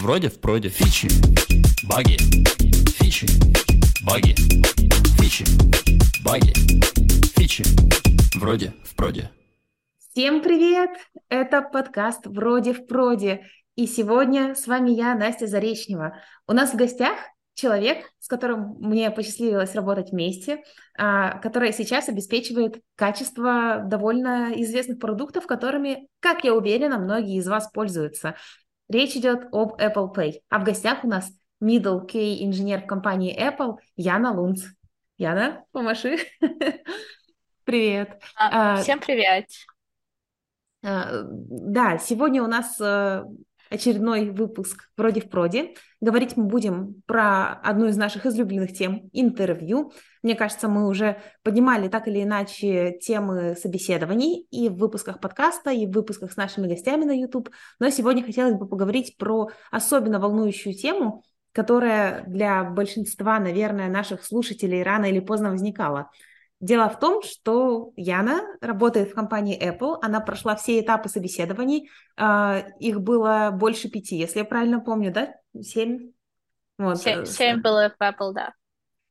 Вроде в проде. Фичи, баги, фичи, баги, фичи, баги, фичи. Вроде в проде. Всем привет! Это подкаст «Вроде в проде». И сегодня с вами я, Настя Заречнева. У нас в гостях человек, с которым мне посчастливилось работать вместе, а, который сейчас обеспечивает качество довольно известных продуктов, которыми, как я уверена, многие из вас пользуются. Речь идет об Apple Pay. А в гостях у нас middle key инженер в компании Apple Яна Лунц. Яна, помаши. Привет. А, всем привет. А, да, сегодня у нас э, очередной выпуск «Вроде в проде». Говорить мы будем про одну из наших излюбленных тем – интервью. Мне кажется, мы уже поднимали так или иначе темы собеседований и в выпусках подкаста, и в выпусках с нашими гостями на YouTube. Но сегодня хотелось бы поговорить про особенно волнующую тему, которая для большинства, наверное, наших слушателей рано или поздно возникала – Дело в том, что Яна работает в компании Apple, она прошла все этапы собеседований, а, их было больше пяти, если я правильно помню, да? Семь? Вот. Семь, семь было в Apple, да.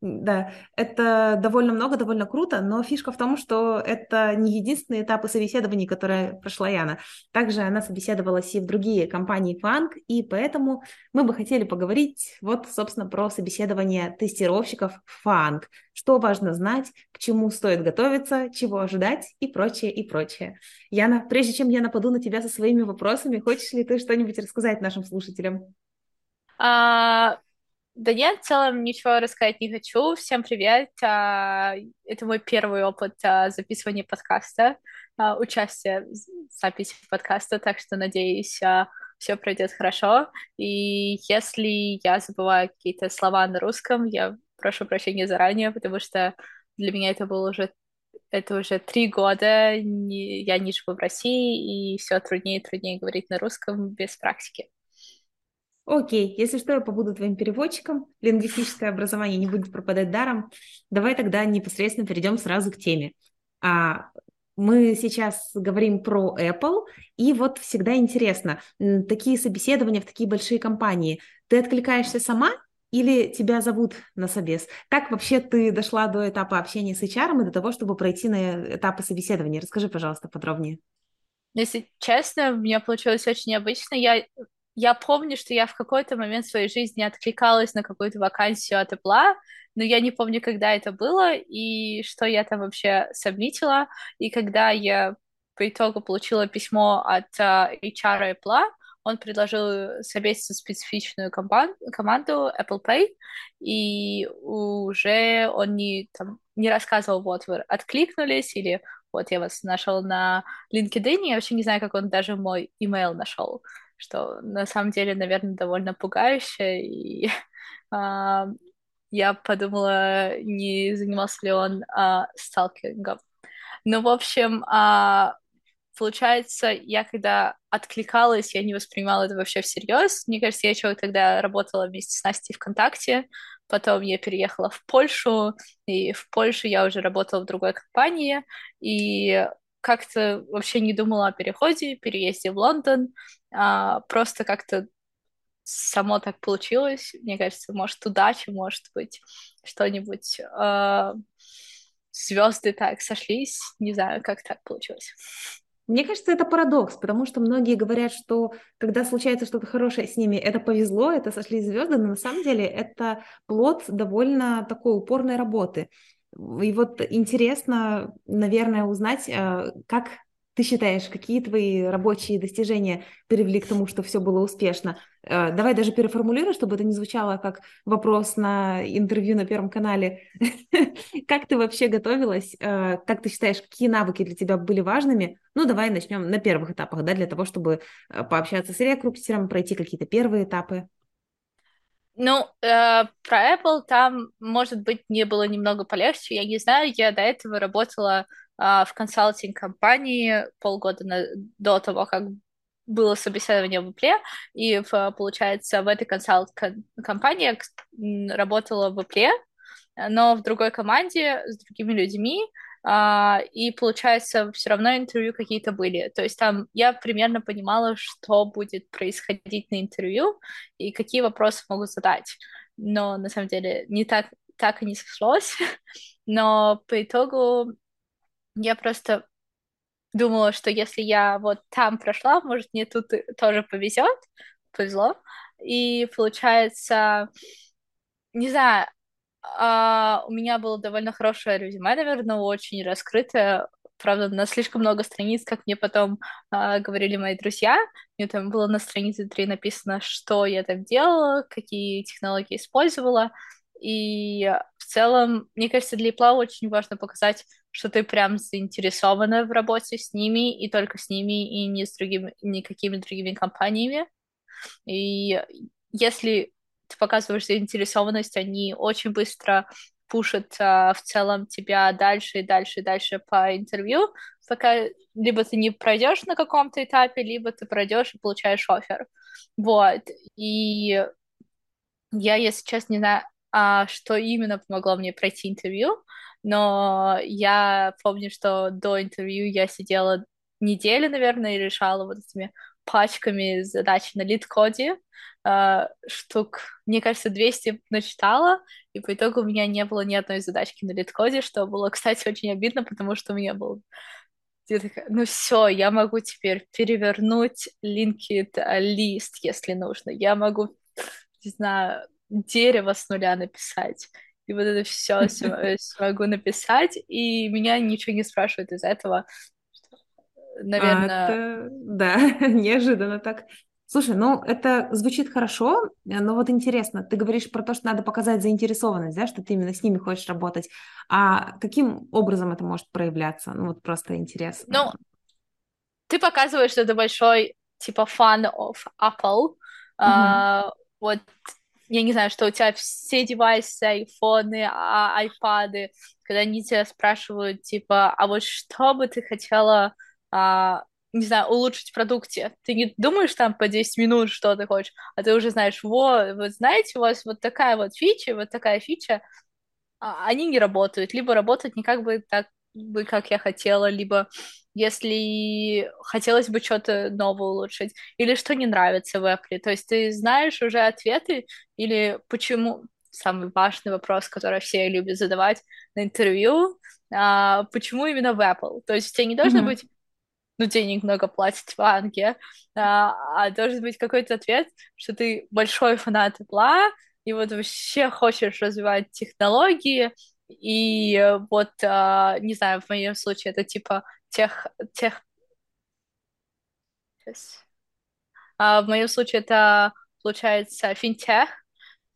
Да, это довольно много, довольно круто, но фишка в том, что это не единственные этапы собеседований, которые прошла Яна. Также она собеседовалась и в другие компании Фанк, и поэтому мы бы хотели поговорить вот, собственно, про собеседование тестировщиков Фанк. Что важно знать, к чему стоит готовиться, чего ожидать и прочее, и прочее. Яна, прежде чем я нападу на тебя со своими вопросами, хочешь ли ты что-нибудь рассказать нашим слушателям? А, да нет, в целом ничего рассказать не хочу. Всем привет. А, это мой первый опыт а, записывания подкаста, а, участия в записи подкаста, так что надеюсь, все пройдет хорошо. И если я забываю какие-то слова на русском, я прошу прощения заранее, потому что для меня это было уже это уже три года, не, я не живу в России, и все труднее и труднее говорить на русском без практики. Окей, если что, я побуду твоим переводчиком. Лингвистическое образование не будет пропадать даром. Давай тогда непосредственно перейдем сразу к теме. А, мы сейчас говорим про Apple, и вот всегда интересно, такие собеседования в такие большие компании, ты откликаешься сама или тебя зовут на собес? Как вообще ты дошла до этапа общения с HR и до того, чтобы пройти на этапы собеседования? Расскажи, пожалуйста, подробнее. Если честно, у меня получилось очень необычно. Я я помню, что я в какой-то момент своей жизни откликалась на какую-то вакансию от Apple, но я не помню, когда это было и что я там вообще сабмитила. И когда я по итогу получила письмо от uh, HR Apple, он предложил совместить специфичную команду, команду Apple Pay, и уже он не, там, не рассказывал, вот, вы откликнулись, или вот я вас нашел на LinkedIn, я вообще не знаю, как он даже мой email нашел что на самом деле, наверное, довольно пугающе, и а, я подумала, не занимался ли он а, сталкингом. Ну, в общем, а, получается, я когда откликалась, я не воспринимала это вообще всерьез. Мне кажется, я еще тогда работала вместе с Настей ВКонтакте, потом я переехала в Польшу, и в Польше я уже работала в другой компании, и как-то вообще не думала о переходе, переезде в Лондон, а, просто как-то само так получилось. Мне кажется, может, удача, может быть, что-нибудь а, звезды так сошлись. Не знаю, как так получилось. Мне кажется, это парадокс, потому что многие говорят, что когда случается что-то хорошее с ними, это повезло, это сошли звезды, но на самом деле это плод довольно такой упорной работы. И вот интересно, наверное, узнать, э, как ты считаешь, какие твои рабочие достижения привели к тому, что все было успешно? Э, давай даже переформулируй, чтобы это не звучало как вопрос на интервью на Первом канале. Как ты вообще готовилась? Э, как ты считаешь, какие навыки для тебя были важными? Ну, давай начнем на первых этапах, да, для того, чтобы пообщаться с рекрутером, пройти какие-то первые этапы. Ну, э, про Apple там, может быть, мне было немного полегче. Я не знаю, я до этого работала э, в консалтинг-компании полгода на, до того, как было собеседование в Apple, и, получается, в этой консалт-компании работала в Apple, но в другой команде с другими людьми, а, и, получается, все равно интервью какие-то были. То есть там я примерно понимала, что будет происходить на интервью и какие вопросы могут задать. Но на самом деле не так, так и не сошлось. Но по итогу я просто думала, что если я вот там прошла, может, мне тут тоже повезет, повезло. И получается, не знаю, а, у меня было довольно хорошее резюме, наверное, очень раскрытое, правда, на слишком много страниц, как мне потом а, говорили мои друзья. Мне там было на странице 3 написано, что я там делала, какие технологии использовала. И в целом, мне кажется, для Ипла очень важно показать, что ты прям заинтересована в работе с ними, и только с ними, и не с другими, никакими другими компаниями. И если ты показываешь заинтересованность, они очень быстро пушат а, в целом тебя дальше и дальше и дальше по интервью, пока либо ты не пройдешь на каком-то этапе, либо ты пройдешь и получаешь офер. Вот. И я, если честно, не знаю, а, что именно помогло мне пройти интервью, но я помню, что до интервью я сидела неделю, наверное, и решала вот этими пачками задач на лид-коде, э, штук, мне кажется, 200 начитала, и по итогу у меня не было ни одной задачки на лид-коде, что было, кстати, очень обидно, потому что у меня был я такая, ну все, я могу теперь перевернуть linked лист, если нужно. Я могу, не знаю, дерево с нуля написать. И вот это все смогу написать, и меня ничего не спрашивают из этого наверное... А, это, да, неожиданно так. Слушай, ну это звучит хорошо, но вот интересно, ты говоришь про то, что надо показать заинтересованность, да, что ты именно с ними хочешь работать. А каким образом это может проявляться? Ну вот просто интересно. Ну, ты показываешь, что ты большой, типа, фан of Apple. Uh-huh. А, вот, я не знаю, что у тебя все девайсы, айфоны, а, айпады, когда они тебя спрашивают, типа, а вот что бы ты хотела а, не знаю, улучшить в продукте. Ты не думаешь там по 10 минут, что ты хочешь, а ты уже знаешь, вот, вот знаете, у вас вот такая вот фича, вот такая фича, а, они не работают, либо работают не как бы так бы, как я хотела, либо если хотелось бы что-то новое улучшить, или что не нравится в Apple. То есть ты знаешь уже ответы, или почему самый важный вопрос, который все любят задавать на интервью, а, почему именно в Apple? То есть у тебя не должно mm-hmm. быть ну, денег много платят в банке, а, а должен быть какой-то ответ, что ты большой фанат Apple, и вот вообще хочешь развивать технологии, и вот, а, не знаю, в моем случае это типа тех, тех... А, в моем случае это, получается, финтех,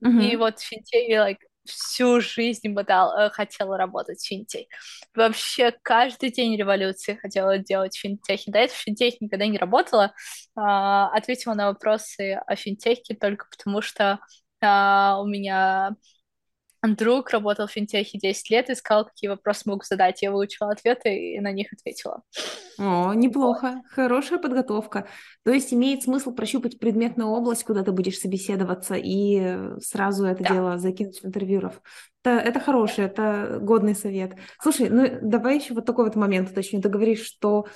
mm-hmm. и вот финтех, like, всю жизнь мотал, э, хотела работать в финтех. Вообще каждый день революции хотела делать в финтехе. До этого в финтехе никогда не работала. А, ответила на вопросы о финтехе только потому, что а, у меня друг работал в финтехе 10 лет, и сказал, какие вопросы могу задать. Я выучила ответы и на них ответила. О, неплохо. Хорошая подготовка. То есть имеет смысл прощупать предметную область, куда ты будешь собеседоваться, и сразу это да. дело закинуть в интервьюеров. Это, это хороший, это годный совет. Слушай, ну давай еще вот такой вот момент уточню. Ты говоришь, что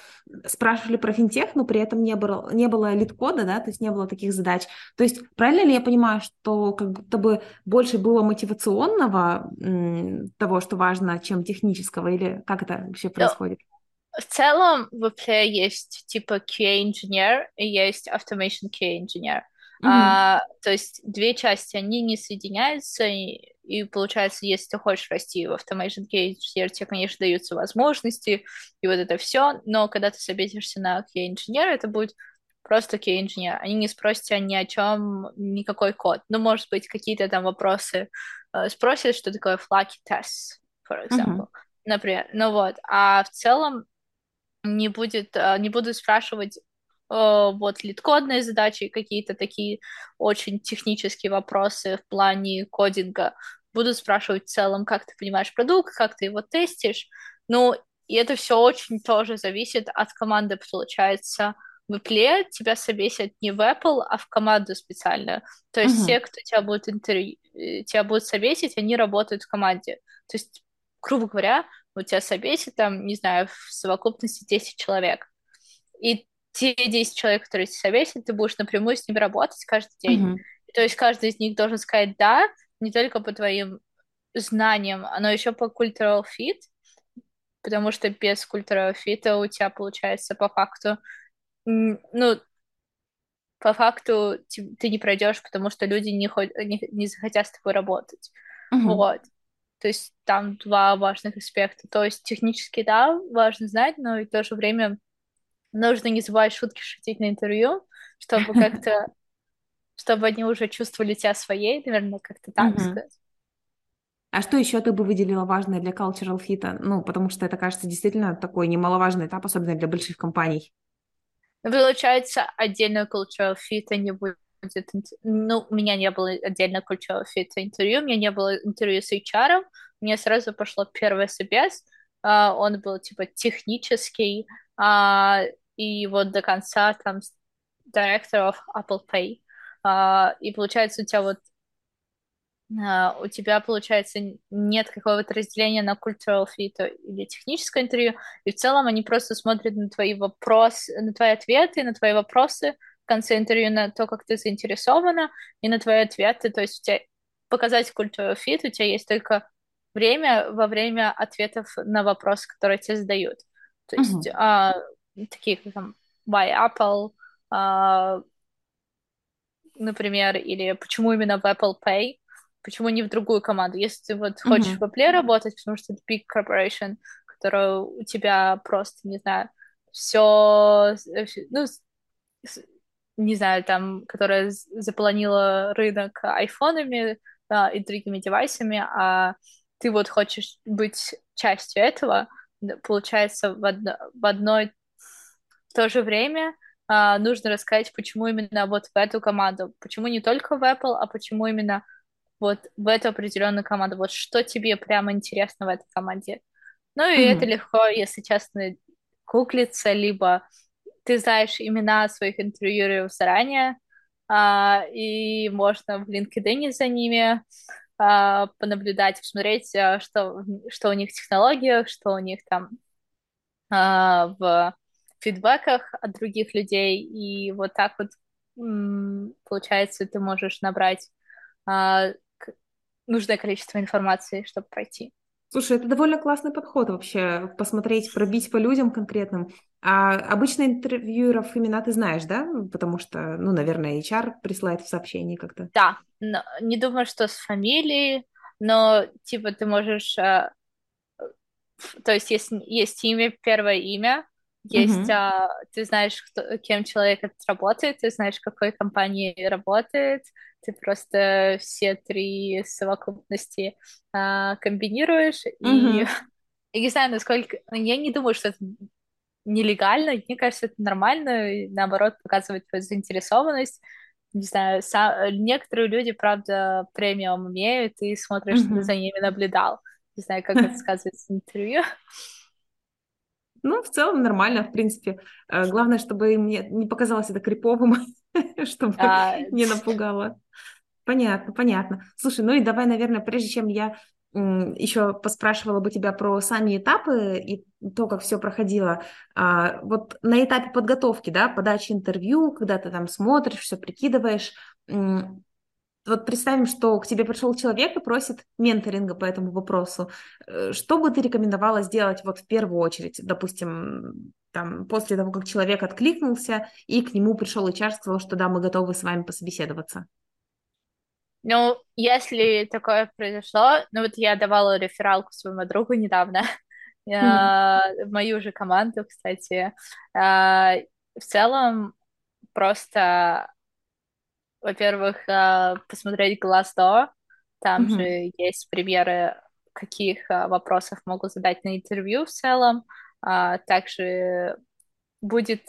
спрашивали про финтех, но при этом не было, не было лид-кода, да, то есть не было таких задач. То есть правильно ли я понимаю, что как будто бы больше было мотивационного м, того, что важно, чем технического, или как это вообще происходит? В целом в Apple есть типа QA-инженер и есть Automation QA-инженер. Mm-hmm. А, то есть две части, они не соединяются, и, и получается, если ты хочешь расти в Automation QA, тебе, конечно, даются возможности, и вот это все, но когда ты собеседуешься на QA-инженера, это будет просто QA-инженер. Они не спросят тебя ни о чем, никакой код. Ну, может быть, какие-то там вопросы э, спросят, что такое flaky test, for example. Mm-hmm. Например, ну вот, а в целом не будет, э, не буду спрашивать вот лид-кодные задачи, какие-то такие очень технические вопросы в плане кодинга. Буду спрашивать в целом, как ты понимаешь продукт, как ты его тестишь. Ну, и это все очень тоже зависит от команды, получается. В Apple тебя собесят не в Apple, а в команду специально. То есть uh-huh. все, кто тебя будет интервью, э, тебя будут собесить, они работают в команде. То есть, грубо говоря, у тебя собесит там, не знаю, в совокупности 10 человек. И те 10 человек, которые тебя собесят, ты будешь напрямую с ними работать каждый день. Mm-hmm. То есть каждый из них должен сказать «да», не только по твоим знаниям, но еще по cultural fit, потому что без cultural fit у тебя получается по факту, ну, по факту ты не пройдешь, потому что люди не, ход... не, не захотят с тобой работать. Uh-huh. Вот. То есть там два важных аспекта. То есть технически, да, важно знать, но и в то же время нужно не забывать шутки шутить на интервью, чтобы как-то, чтобы они уже чувствовали тебя своей, наверное, как-то так uh-huh. сказать. А что еще ты бы выделила важное для cultural fit? Ну, потому что это, кажется, действительно такой немаловажный этап, особенно для больших компаний. Получается, отдельно cultural fit не будет. Ну, у меня не было отдельно cultural fit интервью, у меня не было интервью с HR, мне сразу пошло первый собес, uh, он был типа технический, uh, и вот до конца там director of Apple Pay. Uh, и получается, у тебя вот Uh, у тебя, получается, нет какого-то разделения на cultural fit или техническое интервью, и в целом они просто смотрят на твои вопросы, на твои ответы, на твои вопросы в конце интервью, на то, как ты заинтересована, и на твои ответы. То есть у тебя показать cultural fit, у тебя есть только время во время ответов на вопросы, которые тебе задают. То есть uh-huh. uh, такие как там why Apple, uh, например, или почему именно в Apple Pay, почему не в другую команду? Если ты вот mm-hmm. хочешь в Apple работать, потому что это big corporation, которая у тебя просто, не знаю, все, ну, не знаю, там, которая запланила рынок айфонами да, и другими девайсами, а ты вот хочешь быть частью этого, получается, в, одно, в одной в то же время а, нужно рассказать, почему именно вот в эту команду, почему не только в Apple, а почему именно вот в эту определенную команду, вот что тебе прямо интересно в этой команде. Ну и mm-hmm. это легко, если честно, гуглиться, либо ты знаешь имена своих интервьюеров заранее, а, и можно в LinkedIn за ними а, понаблюдать, посмотреть, а, что, что у них в технологиях, что у них там а, в фидбэках от других людей, и вот так вот получается, ты можешь набрать а, нужное количество информации, чтобы пройти. Слушай, это довольно классный подход вообще, посмотреть, пробить по людям конкретным. А обычно интервьюеров имена ты знаешь, да? Потому что, ну, наверное, HR присылает в сообщении как-то. Да, но не думаю, что с фамилией, но, типа, ты можешь... Э, то есть есть, есть имя, первое имя, есть, mm-hmm. а, ты знаешь, кто, кем человек работает, ты знаешь, в какой компании работает, ты просто все три совокупности а, комбинируешь, mm-hmm. и я не знаю, насколько... Я не думаю, что это нелегально, мне кажется, это нормально, и, наоборот, показывает твою заинтересованность. Не знаю, сам... некоторые люди, правда, премиум умеют, и смотришь, mm-hmm. что ты за ними наблюдал. Не знаю, как это сказывается в интервью. Ну, в целом нормально, в принципе. Э, главное, чтобы мне не показалось это криповым, чтобы а... не напугало. Понятно, понятно. Слушай, ну и давай, наверное, прежде чем я еще поспрашивала бы тебя про сами этапы и то, как все проходило. А, вот на этапе подготовки, да, подачи интервью, когда ты там смотришь, все прикидываешь, вот представим, что к тебе пришел человек и просит менторинга по этому вопросу. Э, что бы ты рекомендовала сделать вот в первую очередь, допустим, там, после того, как человек откликнулся, и к нему пришел HR, сказал, что да, мы готовы с вами пособеседоваться? Ну, если такое произошло, ну вот я давала рефералку своему другу недавно, в мою же команду, кстати. А, в целом, просто во-первых, э, посмотреть Glassdoor, там mm-hmm. же есть примеры, каких э, вопросов могут задать на интервью в целом. А, также будет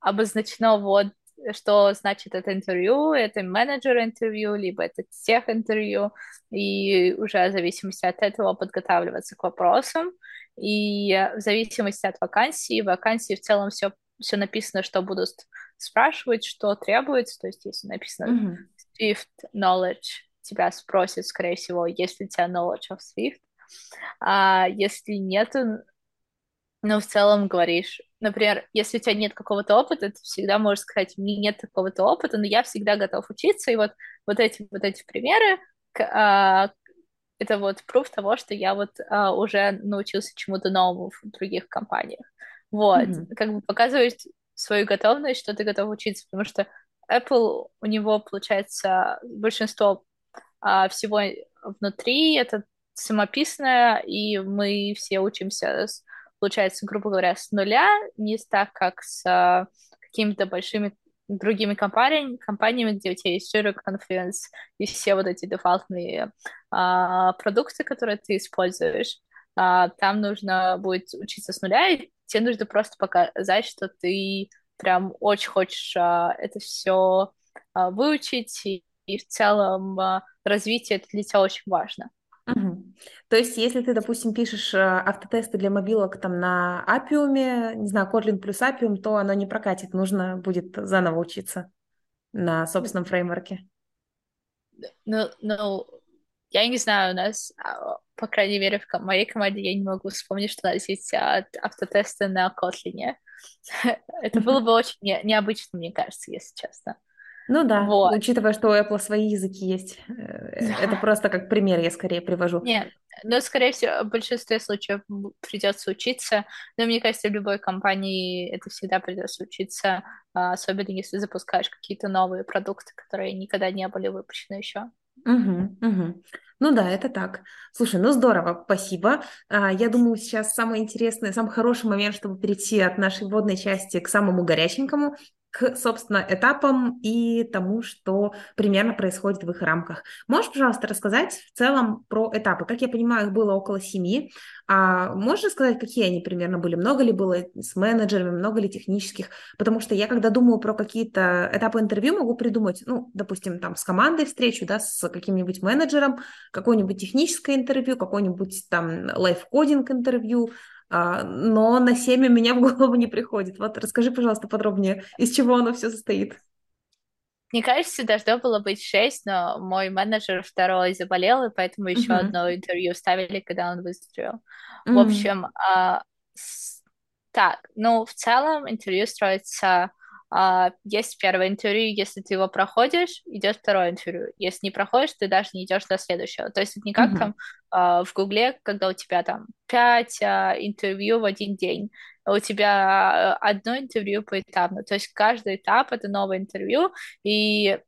обозначено вот что значит это интервью, это менеджер интервью, либо это тех интервью, и уже в зависимости от этого подготавливаться к вопросам. И в зависимости от вакансии, вакансии в целом все, все написано, что будут спрашивать, что требуется, то есть если написано mm-hmm. Swift knowledge, тебя спросят, скорее всего, есть ли у тебя knowledge of Swift, А если нету, ну, в целом говоришь, например, если у тебя нет какого-то опыта, ты всегда можешь сказать, у меня нет какого-то опыта, но я всегда готов учиться, и вот, вот эти вот эти примеры, а, это вот пруф того, что я вот а, уже научился чему-то новому в других компаниях. Вот, mm-hmm. как бы показывает свою готовность, что ты готов учиться, потому что Apple, у него, получается, большинство а, всего внутри, это самописное, и мы все учимся, с, получается, грубо говоря, с нуля, не так, как с а, какими-то большими другими компаниями, компаниями, где у тебя есть Jira Confluence и все вот эти дефолтные а, продукты, которые ты используешь. А, там нужно будет учиться с нуля, и тебе нужно просто показать, что ты прям очень хочешь а, это все а, выучить, и, и в целом а, развитие это для тебя очень важно. Угу. То есть, если ты, допустим, пишешь э, автотесты для мобилок там на Appium, не знаю, Kotlin плюс Appium, то оно не прокатит, нужно будет заново учиться на собственном фреймворке. Ну, ну, я не знаю, у нас, а, по крайней мере, в моей команде я не могу вспомнить, что у нас есть автотесты на Kotlin. Это было бы очень необычно, мне кажется, если честно. Ну да, вот. учитывая, что у Apple свои языки есть. Э, это просто как пример я скорее привожу. Нет, но, скорее всего, в большинстве случаев придется учиться. Но мне кажется, в любой компании это всегда придется учиться, а, особенно если запускаешь какие-то новые продукты, которые никогда не были выпущены еще. Угу, угу. Ну да, это так. Слушай, ну здорово, спасибо. А, я думаю, сейчас самый интересный, самый хороший момент, чтобы перейти от нашей вводной части к самому горяченькому, к, собственно, этапам и тому, что примерно происходит в их рамках. Можешь, пожалуйста, рассказать в целом про этапы? Как я понимаю, их было около семи. А можешь рассказать, какие они примерно были? Много ли было с менеджерами, много ли технических? Потому что я, когда думаю про какие-то этапы интервью, могу придумать, ну, допустим, там с командой встречу, да, с каким-нибудь менеджером, какое-нибудь техническое интервью, какой-нибудь там лайфкодинг интервью, но на 7 у меня в голову не приходит. Вот расскажи, пожалуйста, подробнее, из чего оно все состоит. Мне кажется, должно было быть шесть, но мой менеджер второй заболел, и поэтому еще uh-huh. одно интервью ставили, когда он выздоровел. Uh-huh. В общем, а, с... так, ну, в целом интервью строится а, есть первое интервью, если ты его проходишь, идет второе интервью. Если не проходишь, ты даже не идешь до следующего. То есть это не как mm-hmm. там а, в Гугле, когда у тебя там пять а, интервью в один день, а у тебя одно интервью поэтапно. То есть каждый этап это новое интервью, и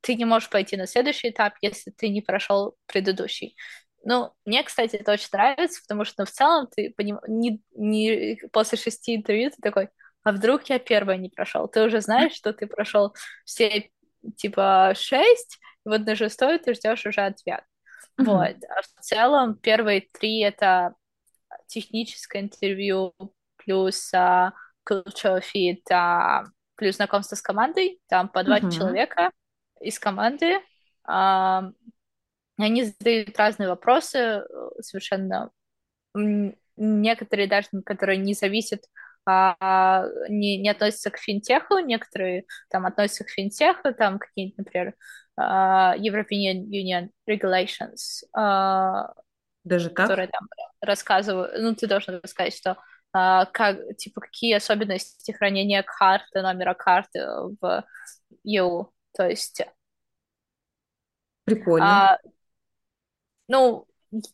ты не можешь пойти на следующий этап, если ты не прошел предыдущий. Ну, мне, кстати, это очень нравится, потому что ну, в целом ты поним... не, не после шести интервью ты такой, а вдруг я первая не прошел? Ты уже знаешь, что ты прошел все типа шесть, вот на шестой ты ждешь уже ответ. Mm-hmm. Вот. А в целом первые три это техническое интервью плюс а, cultural fit, а, плюс знакомство с командой, там по два mm-hmm. человека из команды. А, они задают разные вопросы э, совершенно некоторые даже, которые не зависят а, не, не относятся к финтеху, некоторые там относятся к финтеху, там какие-нибудь, например, uh, European Union Regulations, uh, Даже так? которые там рассказывают, ну, ты должен рассказать, что uh, как, типа, какие особенности хранения карты, номера карты в EU, то есть... Прикольно. Uh, ну,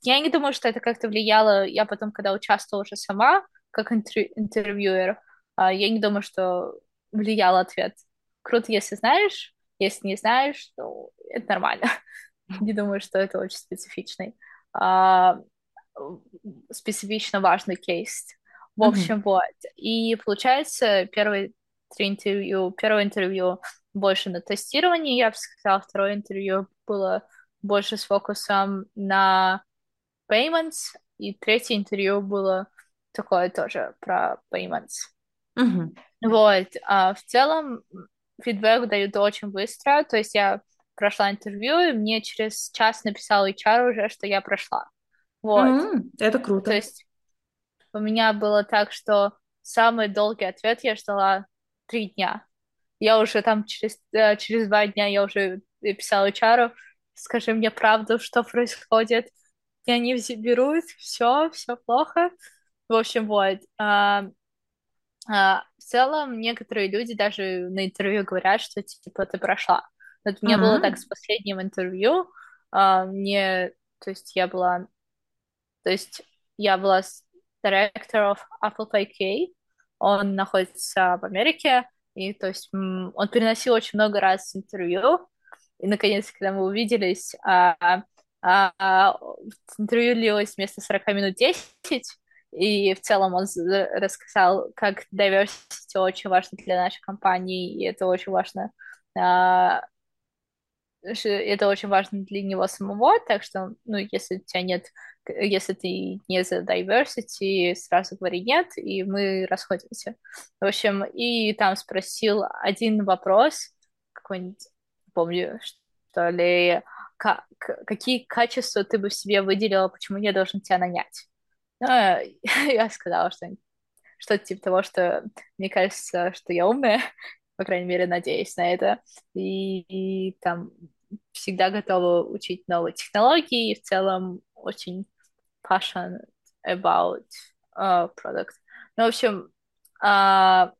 я не думаю, что это как-то влияло, я потом, когда участвовала уже сама, как интервьюер, а, я не думаю, что влиял ответ. Круто, если знаешь, если не знаешь, то это нормально. Не думаю, что это очень специфичный, а, специфично важный кейс. В общем, вот. И получается, первые три интервью, первое интервью больше на тестировании, я бы сказала, второе интервью было больше с фокусом на payments, и третье интервью было такое тоже про payments. Mm-hmm. Вот. А в целом фидбэк дают очень быстро, то есть я прошла интервью, и мне через час написал HR уже, что я прошла. Вот. Mm-hmm. Это круто. То есть у меня было так, что самый долгий ответ я ждала три дня. Я уже там через, э, через два дня я уже писала HR, скажи мне правду, что происходит. и они берут, все, все плохо. В общем, вот. А, а, в целом, некоторые люди даже на интервью говорят, что, типа, ты прошла. Вот мне было так с последним интервью. А, мне, то есть, я была, то есть, я была с of Apple Pay K. Он находится в Америке, и, то есть, он переносил очень много раз интервью. И, наконец, когда мы увиделись, а, а, а, интервью длилось вместо 40 минут 10, и в целом он рассказал, как diversity очень важно для нашей компании, и это очень важно а, это очень важно для него самого, так что, ну, если у тебя нет, если ты не за diversity, сразу говори нет, и мы расходимся. В общем, и там спросил один вопрос, какой-нибудь, помню, что ли, как, какие качества ты бы в себе выделила, почему я должен тебя нанять? Ну, я сказала, что что-то типа того, что мне кажется, что я умная, по крайней мере, надеюсь на это, и, и там всегда готова учить новые технологии, и в целом очень passionate about uh, product. Ну, в общем, uh,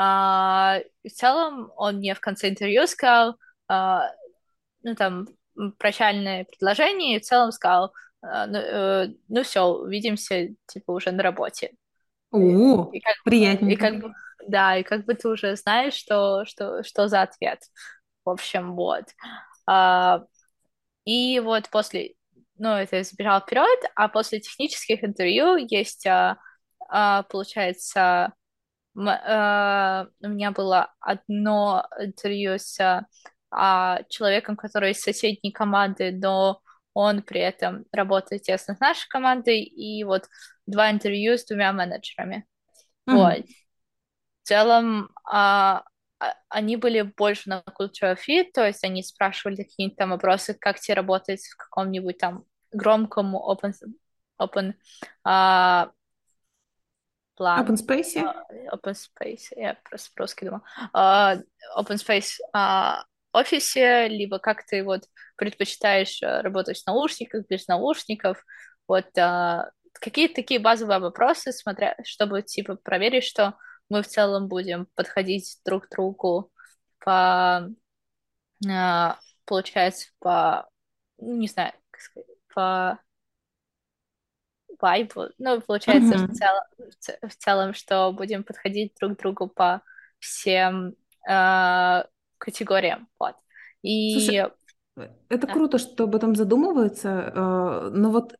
uh, в целом он мне в конце интервью сказал, uh, ну, там, прощальное предложение, и в целом сказал, ну, uh, ну все, увидимся, типа, уже на работе. О, и, и как, приятненько. И как бы, да, и как бы ты уже знаешь, что, что, что за ответ. В общем, вот. А, и вот после, ну, это забежал вперед, а после технических интервью есть, а, а, получается, а, у меня было одно интервью с а, человеком, который из соседней команды, но он при этом работает тесно с нашей командой, и вот два интервью с двумя менеджерами. Mm-hmm. Вот. В целом, а, а, они были больше на cultural fit, то есть они спрашивали какие-то там вопросы, как тебе работать в каком-нибудь там громком open, open uh, план. Open space? Uh, open space, я просто по-русски думала. Uh, open space uh, офисе, либо как ты вот предпочитаешь работать в наушниках, без наушников, вот uh, какие-то такие базовые вопросы, смотря, чтобы типа проверить, что мы в целом будем подходить друг к другу по, а, получается, по, ну, не знаю, как сказать, по вайбу, ну, получается, mm-hmm. в, целом, в целом, что будем подходить друг к другу по всем э, категориям, вот. И... Слушай, это да. круто, что об этом задумываются, э, но вот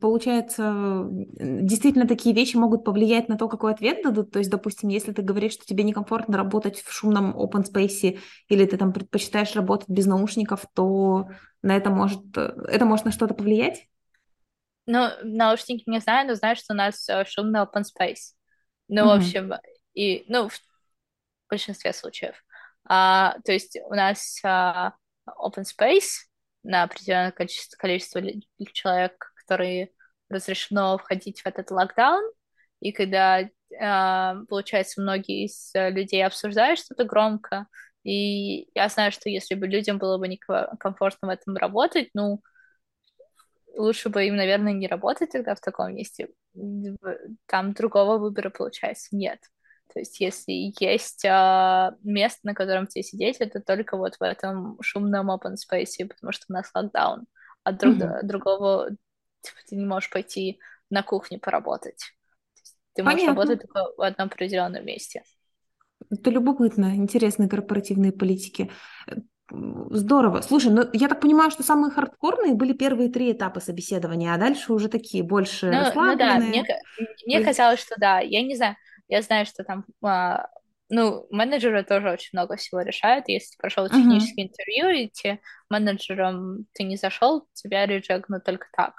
получается, действительно такие вещи могут повлиять на то, какой ответ дадут. То есть, допустим, если ты говоришь, что тебе некомфортно работать в шумном open space, или ты там предпочитаешь работать без наушников, то на это может, это может на что-то повлиять? Ну, наушники не знаю, но знаю, что у нас э, шумный open space. Ну, mm-hmm. в общем, и, ну, в большинстве случаев. А, то есть у нас а, open space на определенное количество, количество человек, которые разрешено входить в этот локдаун, и когда, э, получается, многие из людей обсуждают что-то громко, и я знаю, что если бы людям было бы некомфортно в этом работать, ну, лучше бы им, наверное, не работать тогда в таком месте. Там другого выбора, получается, нет. То есть, если есть э, место, на котором тебе сидеть, это только вот в этом шумном open space, потому что у нас локдаун. А друг, mm-hmm. другого типа, ты не можешь пойти на кухне поработать. Ты можешь Понятно. работать только в одном определенном месте. Это любопытно, интересные корпоративные политики. Здорово. Слушай, ну я так понимаю, что самые хардкорные были первые три этапа собеседования, а дальше уже такие больше ну, расслабленные. Ну да, мне, мне казалось, что да. Я не знаю, я знаю, что там а, ну, менеджеры тоже очень много всего решают. Если ты прошел техническое uh-huh. интервью, и те менеджером ты не зашел, тебя реджегнут только так.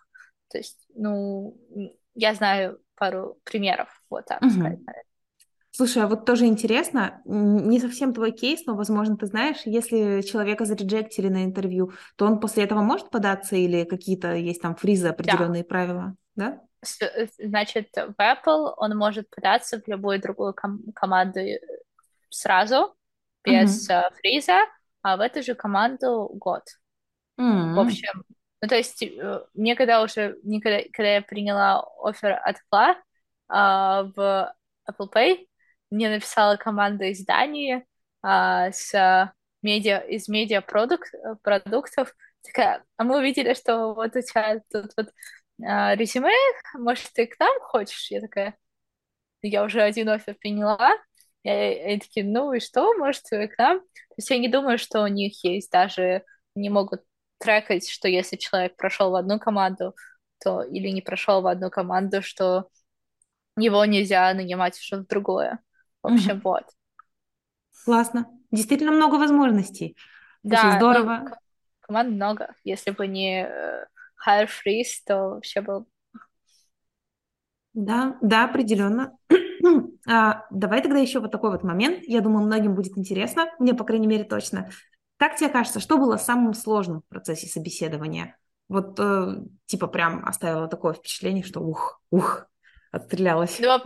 То есть, ну, я знаю пару примеров, вот так угу. сказать. Слушай, а вот тоже интересно, не совсем твой кейс, но, возможно, ты знаешь, если человека зареджектили на интервью, то он после этого может податься или какие-то есть там фризы, определенные да. правила, да? Э, значит, в Apple он может податься в любую другую ком- команду э, сразу, без uh-huh. фриза, а в эту же команду год. Uh-huh. В общем, Ну, то есть, мне когда уже, никогда, когда я приняла офер от Кла э, в Apple Pay, мне написала команда из Дании э, с медиа, из медиа продукт, продуктов, такая, а мы увидели, что вот у тебя тут вот э, резюме, может, ты к нам хочешь? Я такая, я уже один офер приняла, и они такие, ну и что, может, к нам? То есть я не думаю, что у них есть даже, не могут трекать, что если человек прошел в одну команду, то или не прошел в одну команду, что его нельзя нанимать в что-то другое. В общем, mm-hmm. вот. Классно. Действительно много возможностей. Да, Очень здорово. Ну, команд много. Если бы не Hire Freeze, то вообще был... Да, да, определенно. а, давай тогда еще вот такой вот момент. Я думаю, многим будет интересно, мне, по крайней мере, точно. Как тебе кажется, что было самым сложным в процессе собеседования? Вот, э, типа, прям оставила такое впечатление, что ух, ух, отстрелялась. Два,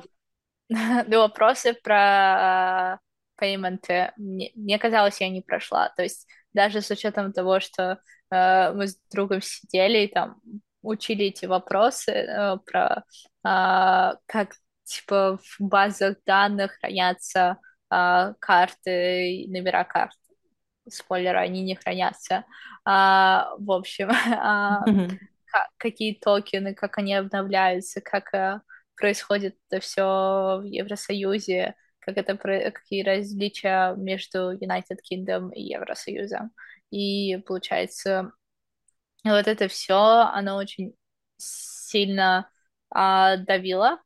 два вопроса про пейменты. Мне, мне казалось, я не прошла. То есть даже с учетом того, что э, мы с другом сидели и там учили эти вопросы э, про э, как типа в базах данных хранятся э, карты, номера карт спойлеры, они не хранятся. А, в общем, а, mm-hmm. как, какие токены, как они обновляются, как а, происходит это все в Евросоюзе, как это, какие различия между United Kingdom и Евросоюзом. И получается, вот это все, оно очень сильно а, давило.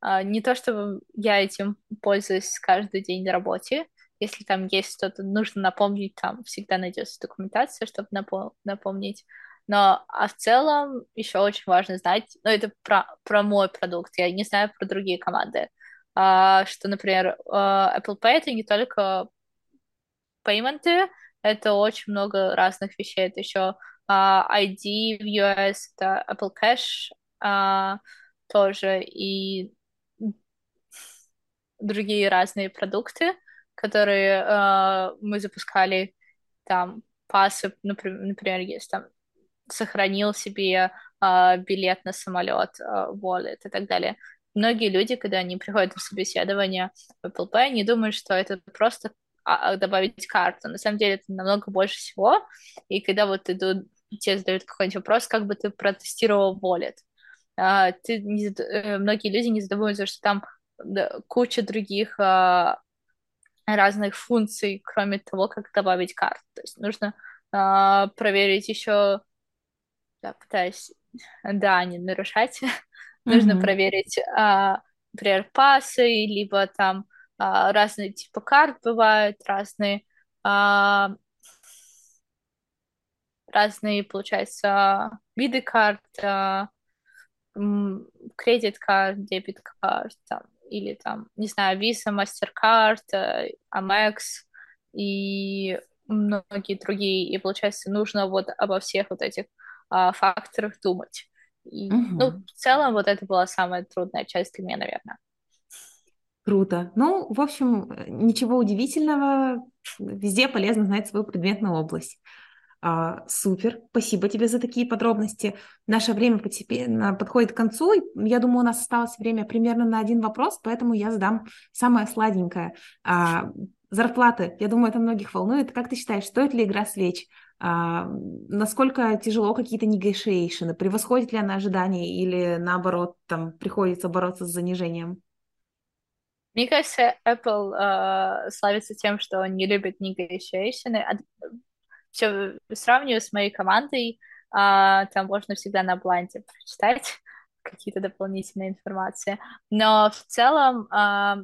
А, не то чтобы я этим пользуюсь каждый день на работе, если там есть что-то нужно напомнить, там всегда найдется документация, чтобы напом- напомнить. Но а в целом еще очень важно знать, ну это про, про мой продукт, я не знаю про другие команды, что, например, а, Apple Pay это не только пейменты, это очень много разных вещей, это еще а, ID в US, это Apple Cash а, тоже и другие разные продукты которые мы запускали, там, пасы, например, например есть там сохранил себе э, билет на самолет, э, wallet и так далее. Многие люди, когда они приходят на собеседование в Apple Pay, они думают, что это просто а, добавить карту. На самом деле это намного больше всего. И когда вот идут, тебе задают какой-нибудь вопрос, как бы ты протестировал wallet. Uh, ты не, uh, многие люди не задумываются, что там куча других разных функций, кроме того, как добавить карт. То есть нужно э, проверить еще, да, пытаюсь, да, не нарушать, нужно проверить, э, например, пасы, либо там э, разные типы карт бывают, разные э, разные, получается, виды карт, кредит карт, дебет карт, там, или там, не знаю, Visa, MasterCard, э, Amex и многие другие. И получается, нужно вот обо всех вот этих а, факторах думать. И, угу. Ну, в целом, вот это была самая трудная часть для меня, наверное. Круто. Ну, в общем, ничего удивительного. Везде полезно знать свою предметную область. А, супер, спасибо тебе за такие подробности. Наше время постепенно подходит к концу. Я думаю, у нас осталось время примерно на один вопрос, поэтому я задам самое сладенькое. А, зарплаты, я думаю, это многих волнует. Как ты считаешь, стоит ли игра свеч? А, насколько тяжело какие-то negotiation? Превосходит ли она ожидания или наоборот, там приходится бороться с занижением? Мне кажется, Apple э, славится тем, что он не любит negotiation все сравниваю с моей командой, а, там можно всегда на бланде прочитать какие-то дополнительные информации. Но в целом а,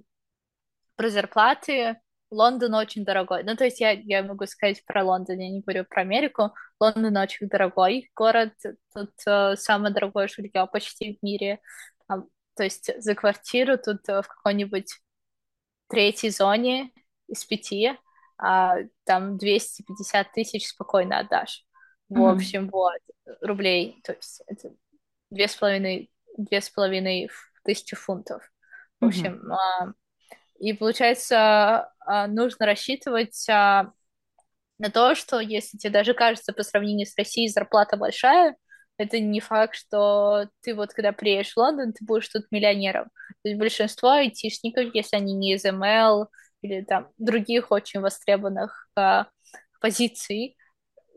про зарплаты Лондон очень дорогой. Ну, то есть я, я могу сказать про Лондон, я не говорю про Америку. Лондон очень дорогой город, тут uh, самое дорогое жилье почти в мире. Um, то есть за квартиру тут uh, в какой-нибудь третьей зоне из пяти а, там 250 тысяч спокойно отдашь. В mm-hmm. общем, вот, рублей, то есть это две с половиной, две с половиной тысячи фунтов. В общем, mm-hmm. И получается, а, нужно рассчитывать, а, на то, что если тебе даже кажется по сравнению с Россией зарплата большая, это не факт, что ты вот когда приедешь в Лондон, ты будешь тут миллионером. То есть большинство айтишников, если они не из ML или там других очень востребованных а, позиций,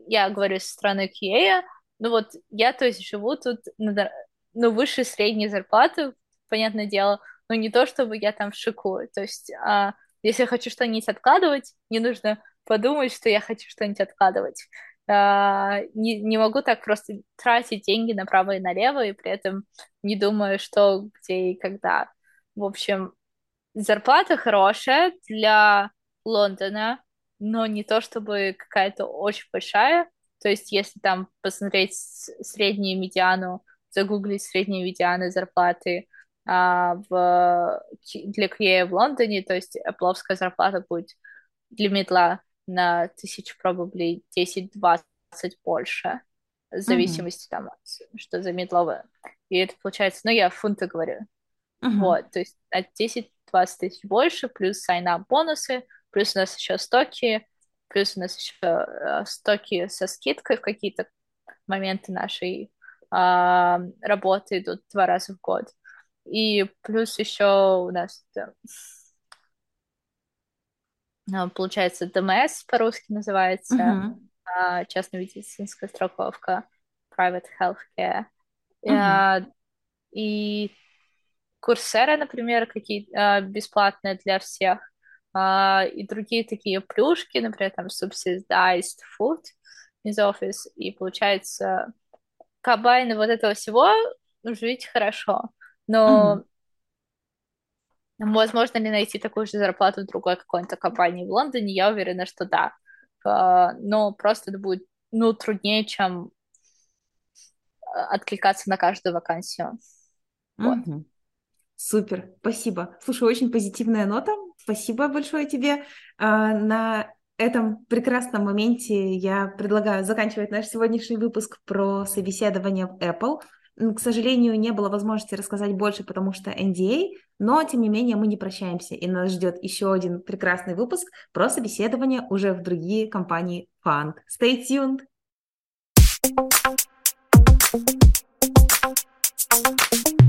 я говорю со стороны QA, ну вот я, то есть, живу тут на, ну, выше средней зарплаты, понятное дело, но не то, чтобы я там шикую. То есть, а, если я хочу что-нибудь откладывать, не нужно подумать, что я хочу что-нибудь откладывать. А, не, не могу так просто тратить деньги направо и налево, и при этом не думаю, что, где и когда. В общем, зарплата хорошая для Лондона, но не то чтобы какая-то очень большая. То есть, если там посмотреть среднюю медиану, загуглить средние медианы зарплаты в, для QA в Лондоне, то есть Apple зарплата будет для медла на тысяч, probably 10-20 больше, в зависимости mm-hmm. там от, что за медловое. И это получается, ну, я фунты говорю. Mm-hmm. Вот, то есть от 10-20 тысяч больше, плюс сайна бонусы, плюс у нас еще стоки, плюс у нас еще э, стоки со скидкой в какие-то моменты нашей э, работы идут два раза в год. И плюс еще у нас ну, получается, ДМС по-русски называется, uh-huh. частная медицинская страховка, private healthcare. Uh-huh. И Курсера, например, какие бесплатные для всех. И другие такие плюшки, например, там subsidized food из офис. И получается, кабайны вот этого всего жить хорошо. Но uh-huh. Возможно ли найти такую же зарплату в другой какой-то компании в Лондоне? Я уверена, что да. А, но просто это будет ну, труднее, чем а, откликаться на каждую вакансию. Вот. Угу. Супер, спасибо. Слушай, очень позитивная нота. Спасибо большое тебе. А, на этом прекрасном моменте я предлагаю заканчивать наш сегодняшний выпуск про собеседование в Apple. К сожалению, не было возможности рассказать больше, потому что NDA, но, тем не менее, мы не прощаемся, и нас ждет еще один прекрасный выпуск про собеседование уже в другие компании Funk. Stay tuned! Thank you.